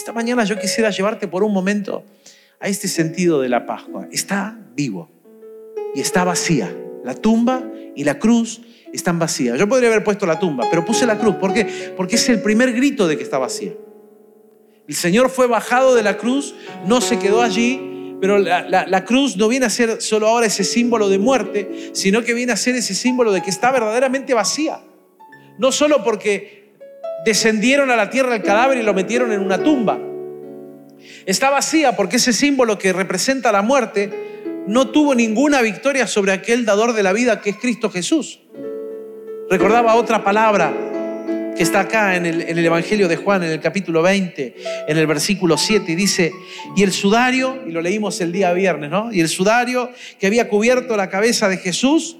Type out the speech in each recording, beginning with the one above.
Esta mañana yo quisiera llevarte por un momento a este sentido de la Pascua. Está vivo y está vacía. La tumba y la cruz están vacías. Yo podría haber puesto la tumba, pero puse la cruz. ¿Por qué? Porque es el primer grito de que está vacía. El Señor fue bajado de la cruz, no se quedó allí, pero la, cruz no viene a ser solo ahora ese símbolo de muerte, sino que viene a ser ese símbolo de que está verdaderamente vacía. No solo porque descendieron a la tierra el cadáver y lo metieron en una tumba. Está vacía porque ese símbolo que representa la muerte no tuvo ninguna victoria sobre aquel dador de la vida que es Cristo Jesús. Recordaba otra palabra que está acá en el, Evangelio de Juan, en el capítulo 20, en el versículo 7, y dice, y el sudario, y lo leímos el día viernes, ¿no? Y el sudario que había cubierto la cabeza de Jesús,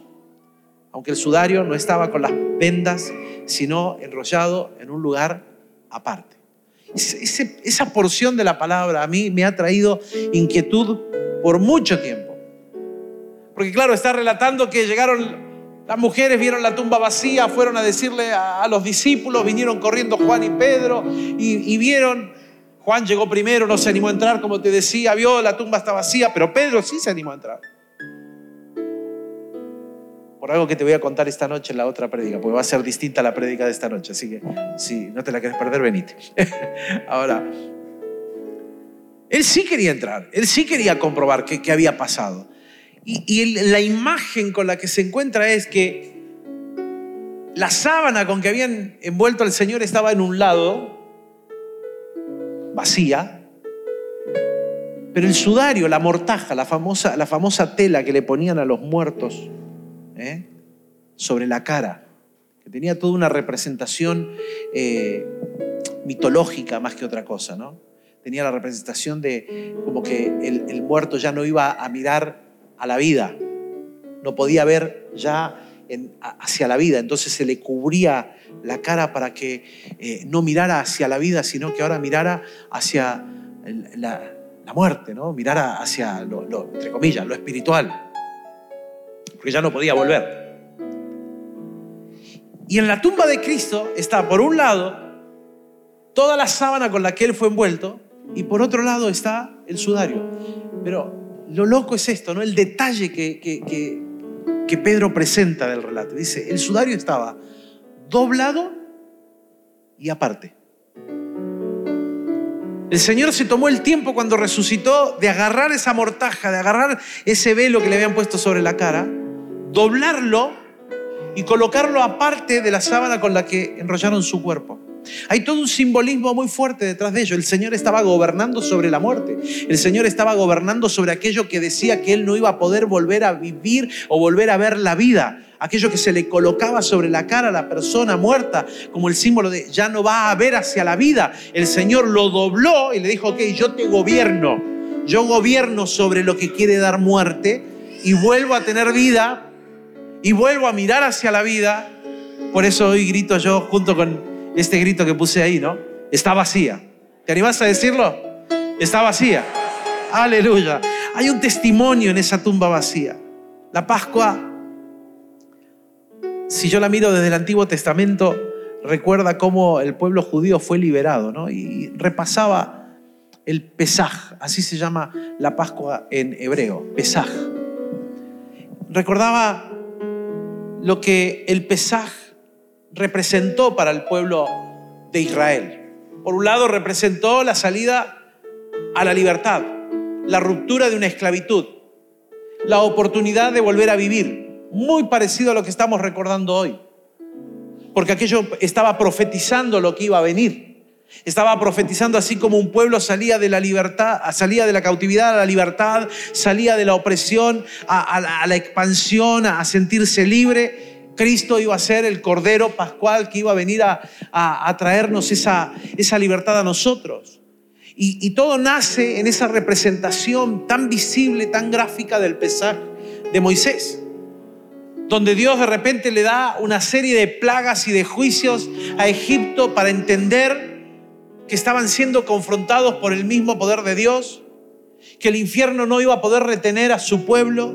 aunque el sudario no estaba con las vendas, sino enrollado en un lugar aparte. esa porción de la palabra a mí me ha traído inquietud por mucho tiempo. Porque claro, está relatando que llegaron las mujeres vieron la tumba vacía, fueron a decirle a, los discípulos, vinieron corriendo Juan y Pedro y, vieron, Juan llegó primero, no se animó a entrar, como te decía, vio la tumba está vacía, pero Pedro sí se animó a entrar. Por algo que te voy a contar esta noche en la otra prédica, porque va a ser distinta la prédica de esta noche, así que si no te la quieres perder, venite. Ahora, él sí quería entrar, él sí quería comprobar qué había pasado. Y, la imagen con la que se encuentra es que la sábana con que habían envuelto al Señor estaba en un lado, vacía, pero el sudario, la mortaja, la famosa, la famosa tela que le ponían a los muertos ¿eh? sobre la cara, que tenía toda una representación eh, mitológica más que otra cosa, ¿no? Tenía la representación de como que el, muerto ya no iba a mirar a la vida. No podía ver ya hacia la vida, entonces se le cubría la cara para que eh, no mirara hacia la vida, sino que ahora mirara hacia la, muerte, ¿no? mirara hacia lo, entre comillas, lo espiritual, porque ya no podía volver. Y en la tumba de Cristo está, por un lado, toda la sábana con la que él fue envuelto, y por otro lado está el sudario. Pero lo loco es esto, ¿no? El detalle que, que, Pedro presenta del relato. Dice, el sudario estaba doblado y aparte. El Señor se tomó el tiempo cuando resucitó de agarrar esa mortaja, de agarrar ese velo que le habían puesto sobre la cara, doblarlo y colocarlo aparte de la sábana con la que enrollaron su cuerpo. Hay todo un simbolismo muy fuerte detrás de ello. El Señor estaba gobernando sobre la muerte. El Señor estaba gobernando sobre aquello que decía que Él no iba a poder volver a vivir o volver a ver la vida. Aquello que se le colocaba sobre la cara a la persona muerta como el símbolo de ya no va a ver hacia la vida. El Señor lo dobló y le dijo, ok, yo te gobierno. Yo gobierno sobre lo que quiere dar muerte y vuelvo a tener vida y vuelvo a mirar hacia la vida. Por eso hoy grito yo junto con este grito que puse ahí, ¿no? Está vacía. ¿Te animas a decirlo? Está vacía. Aleluya. Hay un testimonio en esa tumba vacía. La Pascua, si yo la miro desde el Antiguo Testamento, recuerda cómo el pueblo judío fue liberado, ¿no? Y repasaba el Pesaj, así se llama la Pascua en hebreo, Pesaj. Recordaba lo que el Pesaj representó para el pueblo de Israel. Por un lado, representó la salida a la libertad, la ruptura de una esclavitud, la oportunidad de volver a vivir, muy parecido a lo que estamos recordando hoy, porque aquello estaba profetizando lo que iba a venir. Estaba profetizando así como un pueblo salía de la libertad, salía de la cautividad a la libertad, salía de la opresión a, la, expansión, a sentirse libre. Cristo iba a ser el Cordero Pascual que iba a venir a, traernos esa, libertad a nosotros. Y, todo nace en esa representación tan visible, tan gráfica del Pesaj de Moisés, donde Dios de repente le da una serie de plagas y de juicios a Egipto para entender que estaban siendo confrontados por el mismo poder de Dios, que el infierno no iba a poder retener a su pueblo,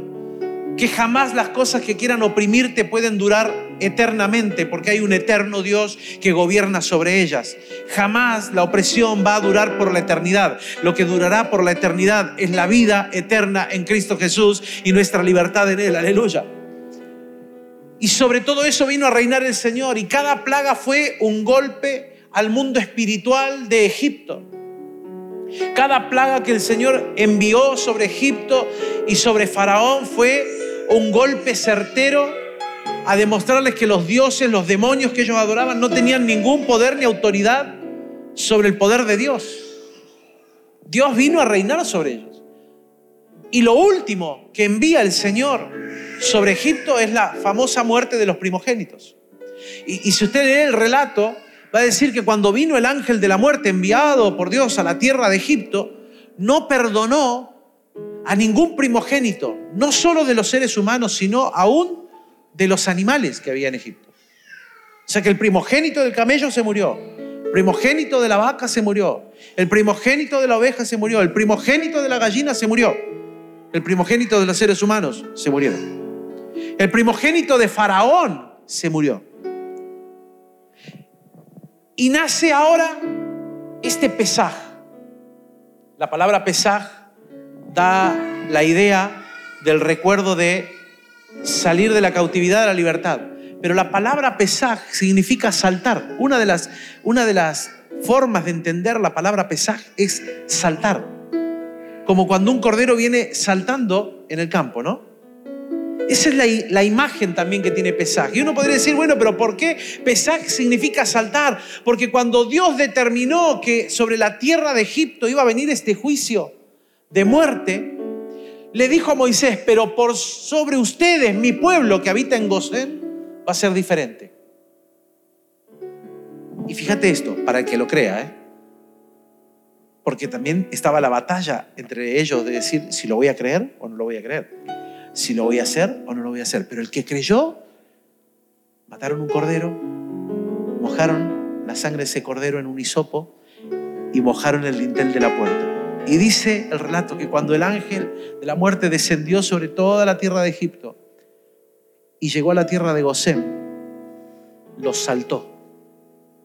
que jamás las cosas que quieran oprimirte pueden durar eternamente, porque hay un eterno Dios que gobierna sobre ellas. Jamás la opresión va a durar por la eternidad. Lo que durará por la eternidad es la vida eterna en Cristo Jesús y nuestra libertad en Él. Aleluya. Y sobre todo eso vino a reinar el Señor y cada plaga fue un golpe al mundo espiritual de Egipto. Cada plaga que el Señor envió sobre Egipto y sobre Faraón fue un golpe certero a demostrarles que los dioses, los demonios que ellos adoraban no tenían ningún poder ni autoridad sobre el poder de Dios. Dios vino a reinar sobre ellos. Y lo último que envía el Señor sobre Egipto es la famosa muerte de los primogénitos. Y, si usted lee el relato, va a decir que cuando vino el ángel de la muerte enviado por Dios a la tierra de Egipto, no perdonó a ningún primogénito, no solo de los seres humanos, sino aún de los animales que había en Egipto. O sea que el primogénito del camello se murió, el primogénito de la vaca se murió, el primogénito de la oveja se murió, el primogénito de la gallina se murió, el primogénito de los seres humanos se murieron. El primogénito de Faraón se murió. Y nace ahora este pesaj. La palabra pesaj da la idea del recuerdo de salir de la cautividad a la libertad. Pero la palabra pesaj significa saltar. Una de las, una de las formas de entender la palabra pesaj es saltar. Como cuando un cordero viene saltando en el campo, ¿no? Esa es la, imagen también que tiene Pesaj. Y uno podría decir, bueno, pero ¿por qué Pesaj significa saltar? Porque cuando Dios determinó que sobre la tierra de Egipto iba a venir este juicio, de muerte, le dijo a Moisés, pero por sobre ustedes, mi pueblo que habita en Gosén, va a ser diferente. Y fíjate esto, para el que lo crea, ¿eh? porque también estaba la batalla entre ellos de decir si lo voy a creer o no lo voy a creer, si lo voy a hacer o no lo voy a hacer. Pero el que creyó, mataron un cordero, mojaron la sangre de ese cordero en un hisopo y mojaron el dintel de la puerta. Y dice el relato que cuando el ángel de la muerte descendió sobre toda la tierra de Egipto y llegó a la tierra de Gosén, los saltó.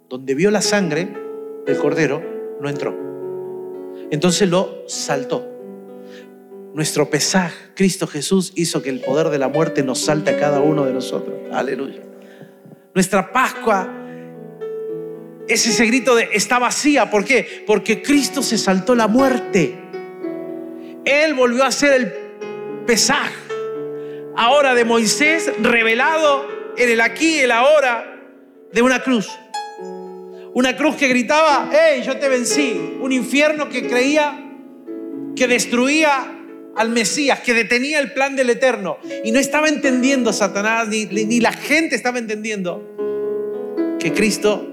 Donde vio la sangre del cordero, no entró. Entonces lo saltó. Nuestro pesaje, Cristo Jesús, hizo que el poder de la muerte nos salte a cada uno de nosotros. Aleluya. Nuestra Pascua es ese grito de está vacía. ¿Por qué? Porque Cristo se saltó la muerte. Él volvió a ser el pesaje. Ahora de Moisés revelado en el aquí y el ahora de una cruz. Una cruz que gritaba, hey, yo te vencí. Un infierno que creía que destruía al Mesías, que detenía el plan del Eterno. Y no estaba entendiendo Satanás, ni, ni la gente estaba entendiendo que Cristo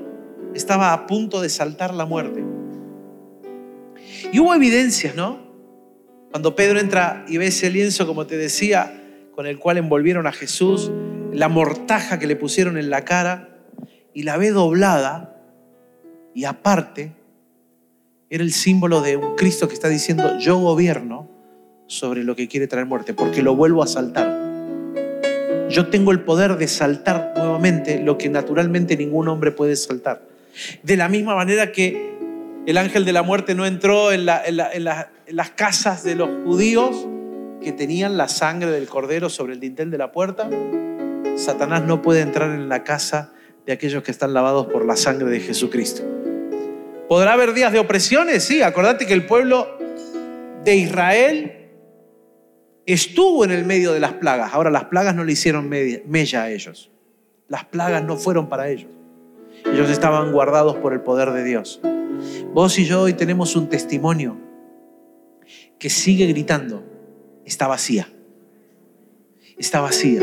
estaba a punto de saltar la muerte. Y hubo evidencias, ¿no? Cuando Pedro entra y ve ese lienzo, como te decía, con el cual envolvieron a Jesús, la mortaja que le pusieron en la cara, y la ve doblada, y aparte, era el símbolo de un Cristo que está diciendo, yo gobierno sobre lo que quiere traer muerte, porque lo vuelvo a saltar. Yo tengo el poder de saltar nuevamente lo que naturalmente ningún hombre puede saltar. De la misma manera que el ángel de la muerte no entró en, las casas de los judíos que tenían la sangre del cordero sobre el dintel de la puerta, Satanás no puede entrar en la casa de aquellos que están lavados por la sangre de Jesucristo. ¿Podrá haber días de opresiones? Sí, acordate que el pueblo de Israel estuvo en el medio de las plagas. Ahora las plagas no le hicieron mella a ellos. Las plagas no fueron para ellos. Ellos estaban guardados por el poder de Dios. Vos y yo hoy tenemos un testimonio que sigue gritando, está vacía. Está vacía.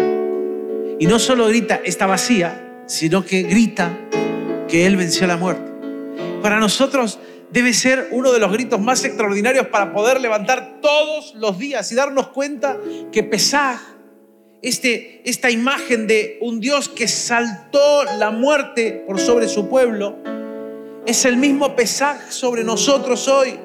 Y no solo grita, está vacía, sino que grita que Él venció la muerte. Para nosotros debe ser uno de los gritos más extraordinarios para poder levantar todos los días y darnos cuenta que Pesaj este, esta imagen de un Dios que saltó la muerte por sobre su pueblo, es el mismo pesaje sobre nosotros hoy.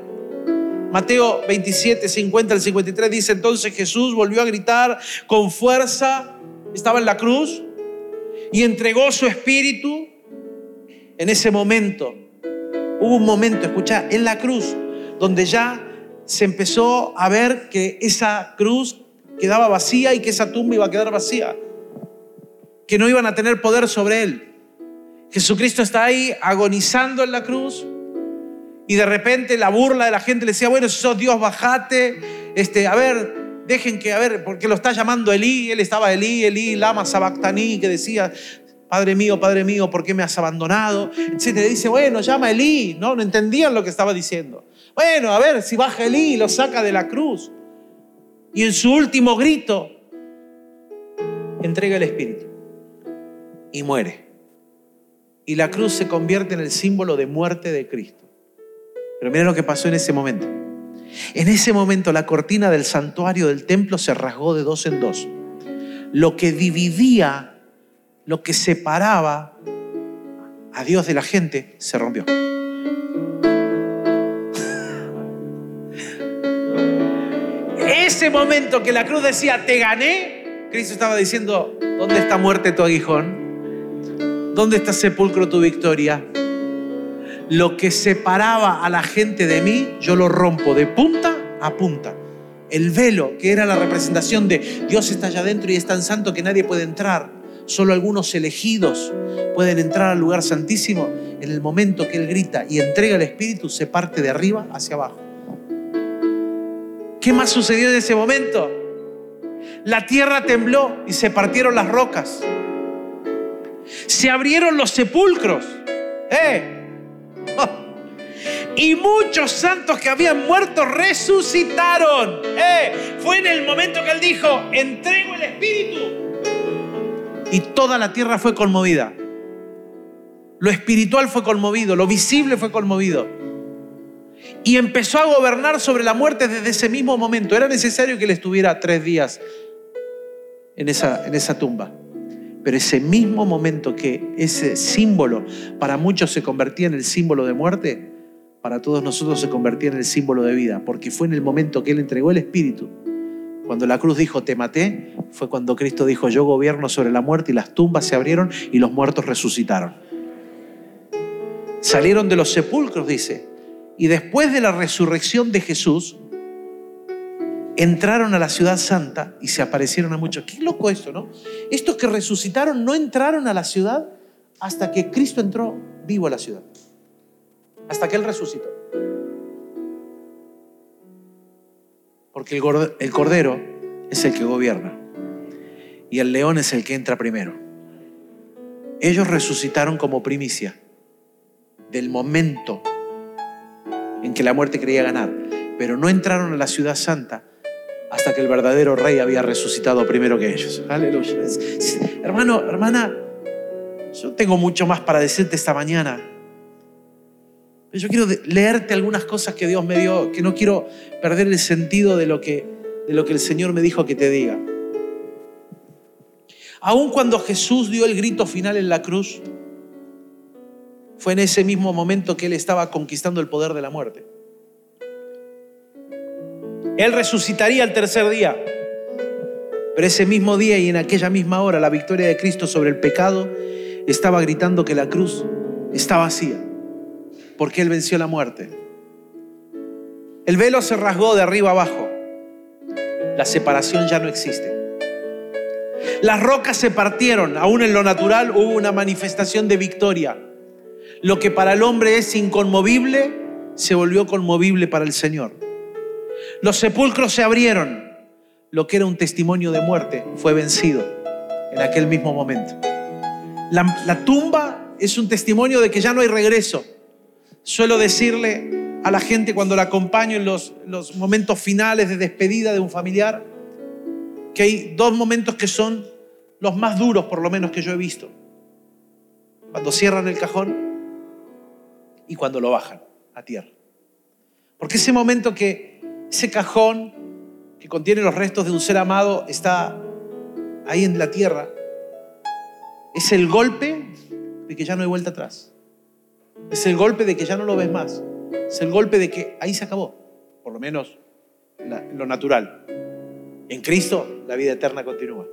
Mateo 27, 50 al 53 dice, entonces Jesús volvió a gritar con fuerza, estaba en la cruz y entregó su espíritu. En ese momento, hubo un momento, escucha, en la cruz, donde ya se empezó a ver que esa cruz quedaba vacía y que esa tumba iba a quedar vacía, que no iban a tener poder sobre él. Jesucristo está ahí agonizando en la cruz, y de repente la burla de la gente le decía, bueno, si sos Dios, bajate, este, a ver, dejen que, a ver, porque lo está llamando Elí, él estaba Elí, Elí, Lama Sabactaní, que decía, Padre mío, Padre mío, ¿por qué me has abandonado? Etcétera. Dice, bueno, llama Elí, ¿no? No entendían lo que estaba diciendo. Bueno, a ver, si baja Elí y lo saca de la cruz. Y en su último grito, entrega el Espíritu y muere. Y la cruz se convierte en el símbolo de muerte de Cristo. Pero mira lo que pasó en ese momento. En ese momento la cortina del santuario del templo se rasgó de dos en dos. Lo que dividía, lo que separaba a Dios de la gente, se rompió. Ese momento que la cruz decía, te gané, Cristo estaba diciendo, ¿dónde está muerte tu aguijón? ¿Dónde está sepulcro tu victoria? lo que separaba a la gente de mí, yo lo rompo de punta a punta. El velo, que era la representación de Dios está allá adentro y es tan santo que nadie puede entrar. Solo algunos elegidos pueden entrar al lugar santísimo. En el momento que Él grita y entrega el Espíritu, se parte de arriba hacia abajo. ¿Qué más sucedió en ese momento? La tierra tembló y se partieron las rocas. Se abrieron los sepulcros. ¡Eh! Y muchos santos que habían muerto resucitaron. Eh, fue en el momento que él dijo, entrego el Espíritu. Y toda la tierra fue conmovida. Lo espiritual fue conmovido, lo visible fue conmovido. Y empezó a gobernar sobre la muerte desde ese mismo momento. Era necesario que él estuviera tres días en esa, en esa tumba. Pero ese mismo momento que ese símbolo para muchos se convertía en el símbolo de muerte, para todos nosotros se convertía en el símbolo de vida, porque fue en el momento que Él entregó el Espíritu. Cuando la cruz dijo, te maté, fue cuando Cristo dijo, yo gobierno sobre la muerte y las tumbas se abrieron y los muertos resucitaron. Salieron de los sepulcros, dice, y después de la resurrección de Jesús, entraron a la ciudad santa y se aparecieron a muchos. Qué loco esto, ¿no? Estos que resucitaron no entraron a la ciudad hasta que Cristo entró vivo a la ciudad. Hasta que Él resucitó. Porque el cordero es el que gobierna y el león es el que entra primero. Ellos resucitaron como primicia del momento en que la muerte quería ganar, pero no entraron a la ciudad santa hasta que el verdadero rey había resucitado primero que ellos. Aleluya. Hermano, hermana, yo tengo mucho más para decirte esta mañana. Yo quiero leerte algunas cosas que Dios me dio, que no quiero perder el sentido de lo que, de lo que el Señor me dijo que te diga. Aun cuando Jesús dio el grito final en la cruz, fue en ese mismo momento que Él estaba conquistando el poder de la muerte. Él resucitaría el tercer día. Pero ese mismo día y en aquella misma hora la victoria de Cristo sobre el pecado estaba gritando que la cruz está vacía, porque Él venció la muerte. El velo se rasgó de arriba abajo. La separación ya no existe. Las rocas se partieron, aún en lo natural hubo una manifestación de victoria. Lo que para el hombre es inconmovible, se volvió conmovible para el Señor. Los sepulcros se abrieron. Lo que era un testimonio de muerte fue vencido en aquel mismo momento. La, tumba es un testimonio de que ya no hay regreso. Suelo decirle a la gente cuando la acompaño en los, momentos finales de despedida de un familiar que hay dos momentos que son los más duros, por lo menos que yo he visto. Cuando cierran el cajón y cuando lo bajan a tierra. Porque ese momento que ese cajón que contiene los restos de un ser amado está ahí en la tierra. Es el golpe de que ya no hay vuelta atrás. Es el golpe de que ya no lo ves más. Es el golpe de que ahí se acabó. por lo menos lo natural. En Cristo la vida eterna continúa.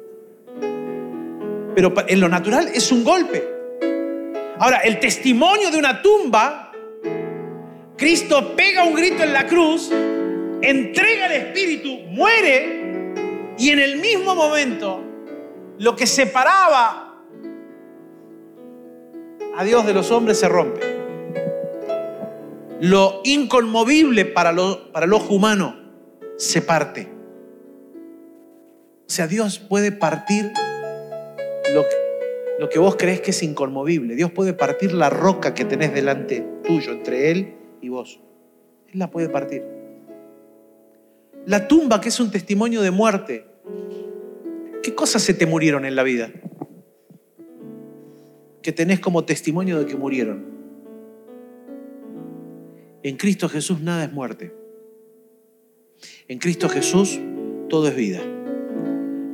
Pero en lo natural es un golpe. Ahora, el testimonio de una tumba, Cristo pega un grito en la cruz, entrega el Espíritu, muere y en el mismo momento lo que separaba a Dios de los hombres se rompe. Lo inconmovible para, lo, para el ojo humano se parte. O sea, Dios puede partir lo que, lo que vos crees que es inconmovible. Dios puede partir la roca que tenés delante tuyo, entre Él y vos. Él la puede partir. La tumba, que es un testimonio de muerte. ¿Qué cosas se te murieron en la vida? Que tenés como testimonio de que murieron. En Cristo Jesús nada es muerte. En Cristo Jesús todo es vida.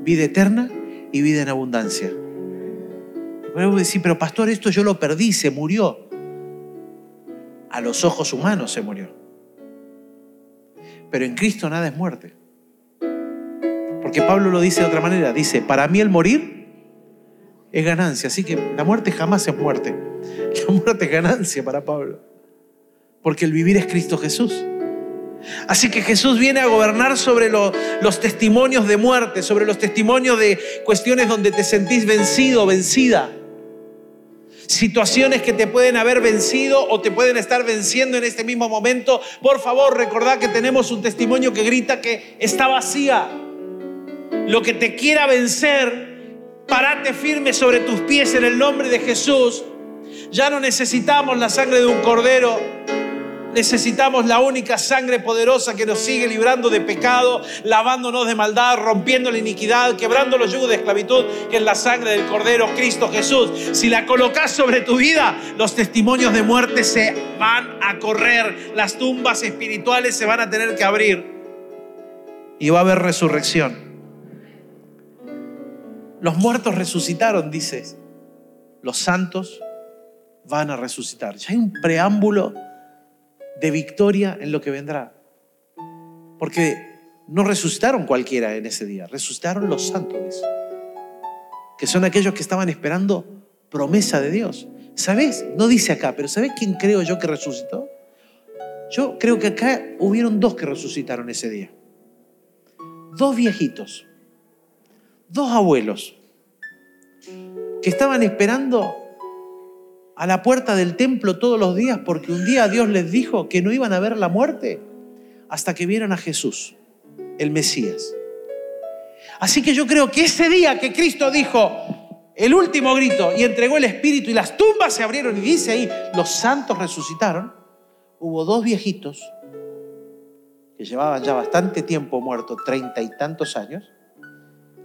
Vida eterna y vida en abundancia. Podemos decir, pero pastor, esto yo lo perdí, se murió. A los ojos humanos se murió. Pero en Cristo nada es muerte. Porque Pablo lo dice de otra manera. Dice, para mí el morir es ganancia. Así que la muerte jamás es muerte. La muerte es ganancia para Pablo. Porque el vivir es Cristo Jesús. Así que Jesús viene a gobernar sobre lo- los testimonios de muerte, sobre los testimonios de cuestiones donde te sentís vencido, vencida. Situaciones que te pueden haber vencido o te pueden estar venciendo en este mismo momento. Por favor, recordad que tenemos un testimonio que grita que está vacía. Lo que te quiera vencer, parate firme sobre tus pies en el nombre de Jesús. Ya no necesitamos la sangre de un cordero, Necesitamos la única sangre poderosa que nos sigue librando de pecado, lavándonos de maldad, rompiendo la iniquidad, quebrando los yugos de esclavitud, que es la sangre del Cordero Cristo Jesús. Si la colocas sobre tu vida, los testimonios de muerte se van a correr, las tumbas espirituales se van a tener que abrir y va a haber resurrección. Los muertos resucitaron, dices. Los santos van a resucitar. Ya hay un preámbulo de victoria en lo que vendrá. Porque no resucitaron cualquiera en ese día, resucitaron los santos, que son aquellos que estaban esperando promesa de Dios. ¿Sabes? No dice acá, pero ¿sabes quién creo yo que resucitó? Yo creo que acá hubieron dos que resucitaron ese día. Dos viejitos, dos abuelos, que estaban esperando a la puerta del templo todos los días porque un día Dios les dijo que no iban a ver la muerte hasta que vieran a Jesús, el Mesías. Así que yo creo que ese día que Cristo dijo el último grito y entregó el Espíritu y las tumbas se abrieron y dice ahí, los santos resucitaron, hubo dos viejitos que llevaban ya bastante tiempo muertos, treinta y tantos años.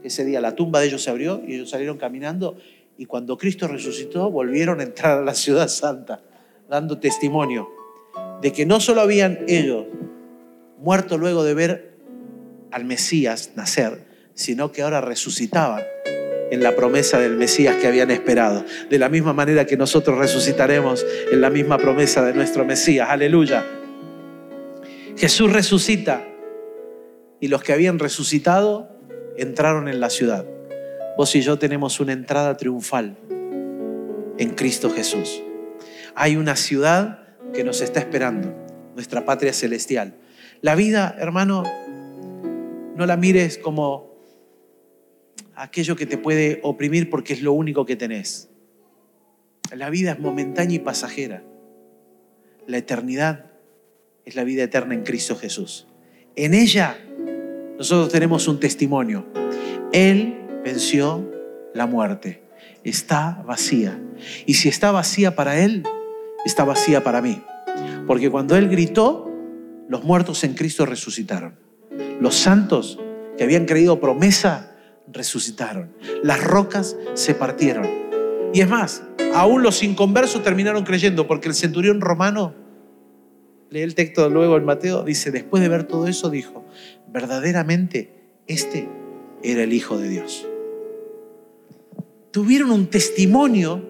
Ese día la tumba de ellos se abrió y ellos salieron caminando y cuando Cristo resucitó, volvieron a entrar a la ciudad santa, dando testimonio de que no solo habían ellos muerto luego de ver al Mesías nacer, sino que ahora resucitaban en la promesa del Mesías que habían esperado. De la misma manera que nosotros resucitaremos en la misma promesa de nuestro Mesías. Aleluya. Jesús resucita y los que habían resucitado entraron en la ciudad. Vos y yo tenemos una entrada triunfal en Cristo Jesús. Hay una ciudad que nos está esperando, nuestra patria celestial. La vida, hermano, no la mires como aquello que te puede oprimir porque es lo único que tenés. La vida es momentánea y pasajera. La eternidad es la vida eterna en Cristo Jesús. En ella nosotros tenemos un testimonio. Él venció la muerte. Está vacía. Y si está vacía para Él, está vacía para mí. Porque cuando Él gritó, los muertos en Cristo resucitaron. Los santos que habían creído promesa, resucitaron. Las rocas se partieron. Y es más, aún los inconversos terminaron creyendo, porque el centurión romano, lee el texto luego en Mateo, dice, después de ver todo eso, dijo, verdaderamente este era el Hijo de Dios. Tuvieron un testimonio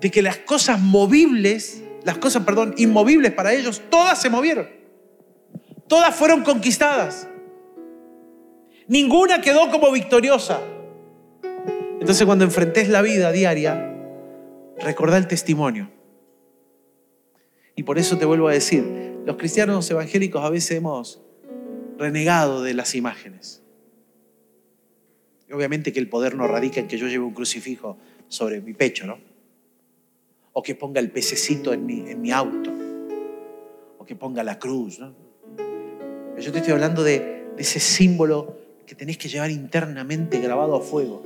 de que las cosas movibles, las cosas, perdón, inmovibles para ellos, todas se movieron. Todas fueron conquistadas. Ninguna quedó como victoriosa. Entonces cuando enfrentes la vida diaria, recordá el testimonio. Y por eso te vuelvo a decir, los cristianos evangélicos a veces hemos renegado de las imágenes. Obviamente que el poder no radica en que yo lleve un crucifijo sobre mi pecho, ¿no? O que ponga el pececito en mi, en mi auto. O que ponga la cruz, ¿no? Yo te estoy hablando de, ese símbolo que tenés que llevar internamente grabado a fuego,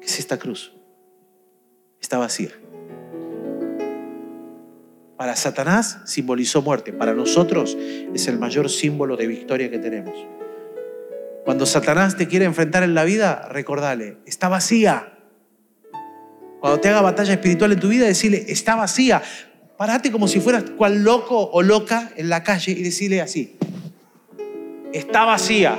que es esta cruz. Está vacía. Para Satanás simbolizó muerte, para nosotros es el mayor símbolo de victoria que tenemos. Cuando Satanás te quiere enfrentar en la vida, recordale, está vacía. Cuando te haga batalla espiritual en tu vida, decirle, está vacía. Parate como si fueras cual loco o loca en la calle y decirle así, está vacía.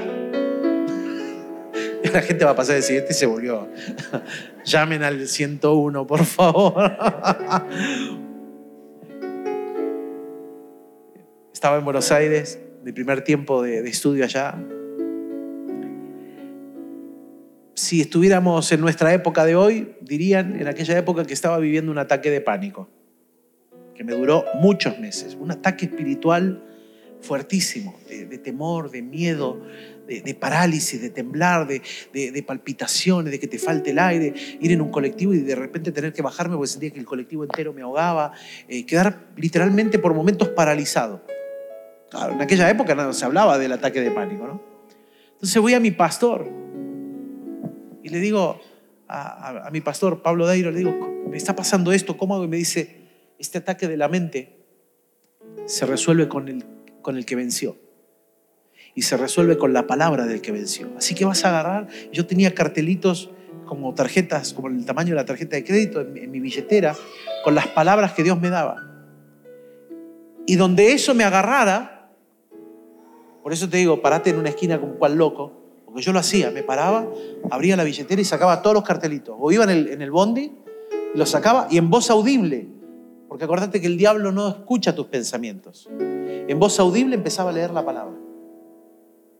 La gente va a pasar el siguiente y se volvió. Llamen al 101, por favor. Estaba en Buenos Aires, mi primer tiempo de, de estudio allá. Si estuviéramos en nuestra época de hoy, dirían en aquella época que estaba viviendo un ataque de pánico, que me duró muchos meses, un ataque espiritual fuertísimo, de, temor, de miedo, de, parálisis, de temblar, de, de, palpitaciones, de que te falte el aire, ir en un colectivo y de repente tener que bajarme porque sentía que el colectivo entero me ahogaba, eh, quedar literalmente por momentos paralizado. Claro, en aquella época no se hablaba del ataque de pánico, ¿no? Entonces voy a mi pastor y le digo a, mi pastor, Pablo Deiro, le digo, me está pasando esto, ¿cómo hago? Y me dice, este ataque de la mente se resuelve con el, con el que venció y se resuelve con la palabra del que venció. Así que vas a agarrar, yo tenía cartelitos como tarjetas, como el tamaño de la tarjeta de crédito en, en mi billetera, con las palabras que Dios me daba. Y donde eso me agarrara, por eso te digo, parate en una esquina como cual loco, porque yo lo hacía, me paraba, abría la billetera y sacaba todos los cartelitos. O iba en el, en el bondi, y los sacaba y en voz audible, porque acordate que el diablo no escucha tus pensamientos. En voz audible empezaba a leer la palabra.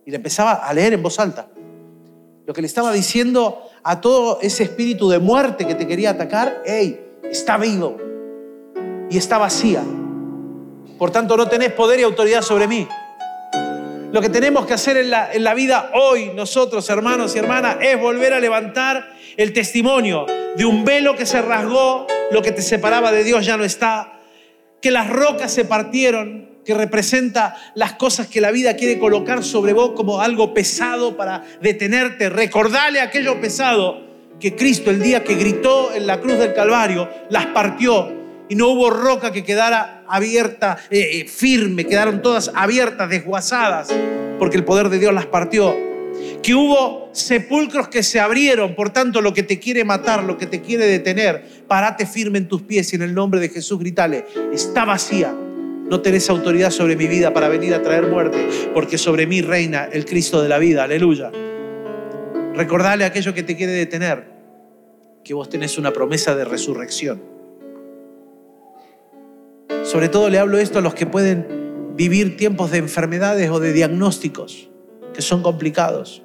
Y le empezaba a leer en voz alta. Lo que le estaba diciendo a todo ese espíritu de muerte que te quería atacar, hey, está vivo y está vacía. Por tanto, no tenés poder y autoridad sobre mí. Lo que tenemos que hacer en la, en la, vida hoy, nosotros, hermanos y hermanas, es volver a levantar el testimonio de un velo que se rasgó, lo que te separaba de Dios ya no está, que las rocas se partieron, que representa las cosas que la vida quiere colocar sobre vos como algo pesado para detenerte. Recordarle aquello pesado que Cristo el día que gritó en la cruz del Calvario, las partió y no hubo roca que quedara abierta, eh, eh, firme, quedaron todas abiertas, desguazadas, porque el poder de Dios las partió. Que hubo sepulcros que se abrieron, por tanto lo que te quiere matar, lo que te quiere detener, parate firme en tus pies y en el nombre de Jesús gritale, está vacía, no tenés autoridad sobre mi vida para venir a traer muerte, porque sobre mí reina el Cristo de la vida, aleluya. Recordale a aquello que te quiere detener, que vos tenés una promesa de resurrección sobre todo le hablo esto a los que pueden vivir tiempos de enfermedades o de diagnósticos que son complicados.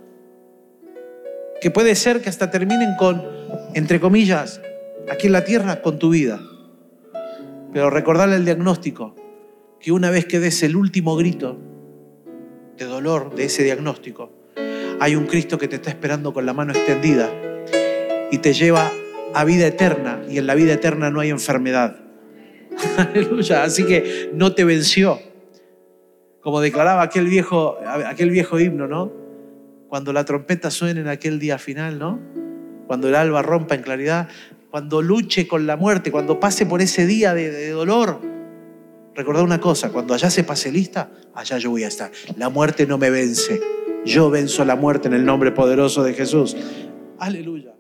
Que puede ser que hasta terminen con, entre comillas, aquí en la tierra, con tu vida. Pero recordarle el diagnóstico, que una vez que des el último grito de dolor de ese diagnóstico, hay un Cristo que te está esperando con la mano extendida y te lleva a vida eterna y en la vida eterna no hay enfermedad. Aleluya. Así que no te venció. Como declaraba aquel viejo, aquel viejo himno, ¿no? Cuando la trompeta suene en aquel día final, ¿no? Cuando el alba rompa en claridad, cuando luche con la muerte, cuando pase por ese día de, de dolor. Recordad una cosa, cuando allá se pase lista, allá yo voy a estar. La muerte no me vence. Yo venzo la muerte en el nombre poderoso de Jesús. Aleluya.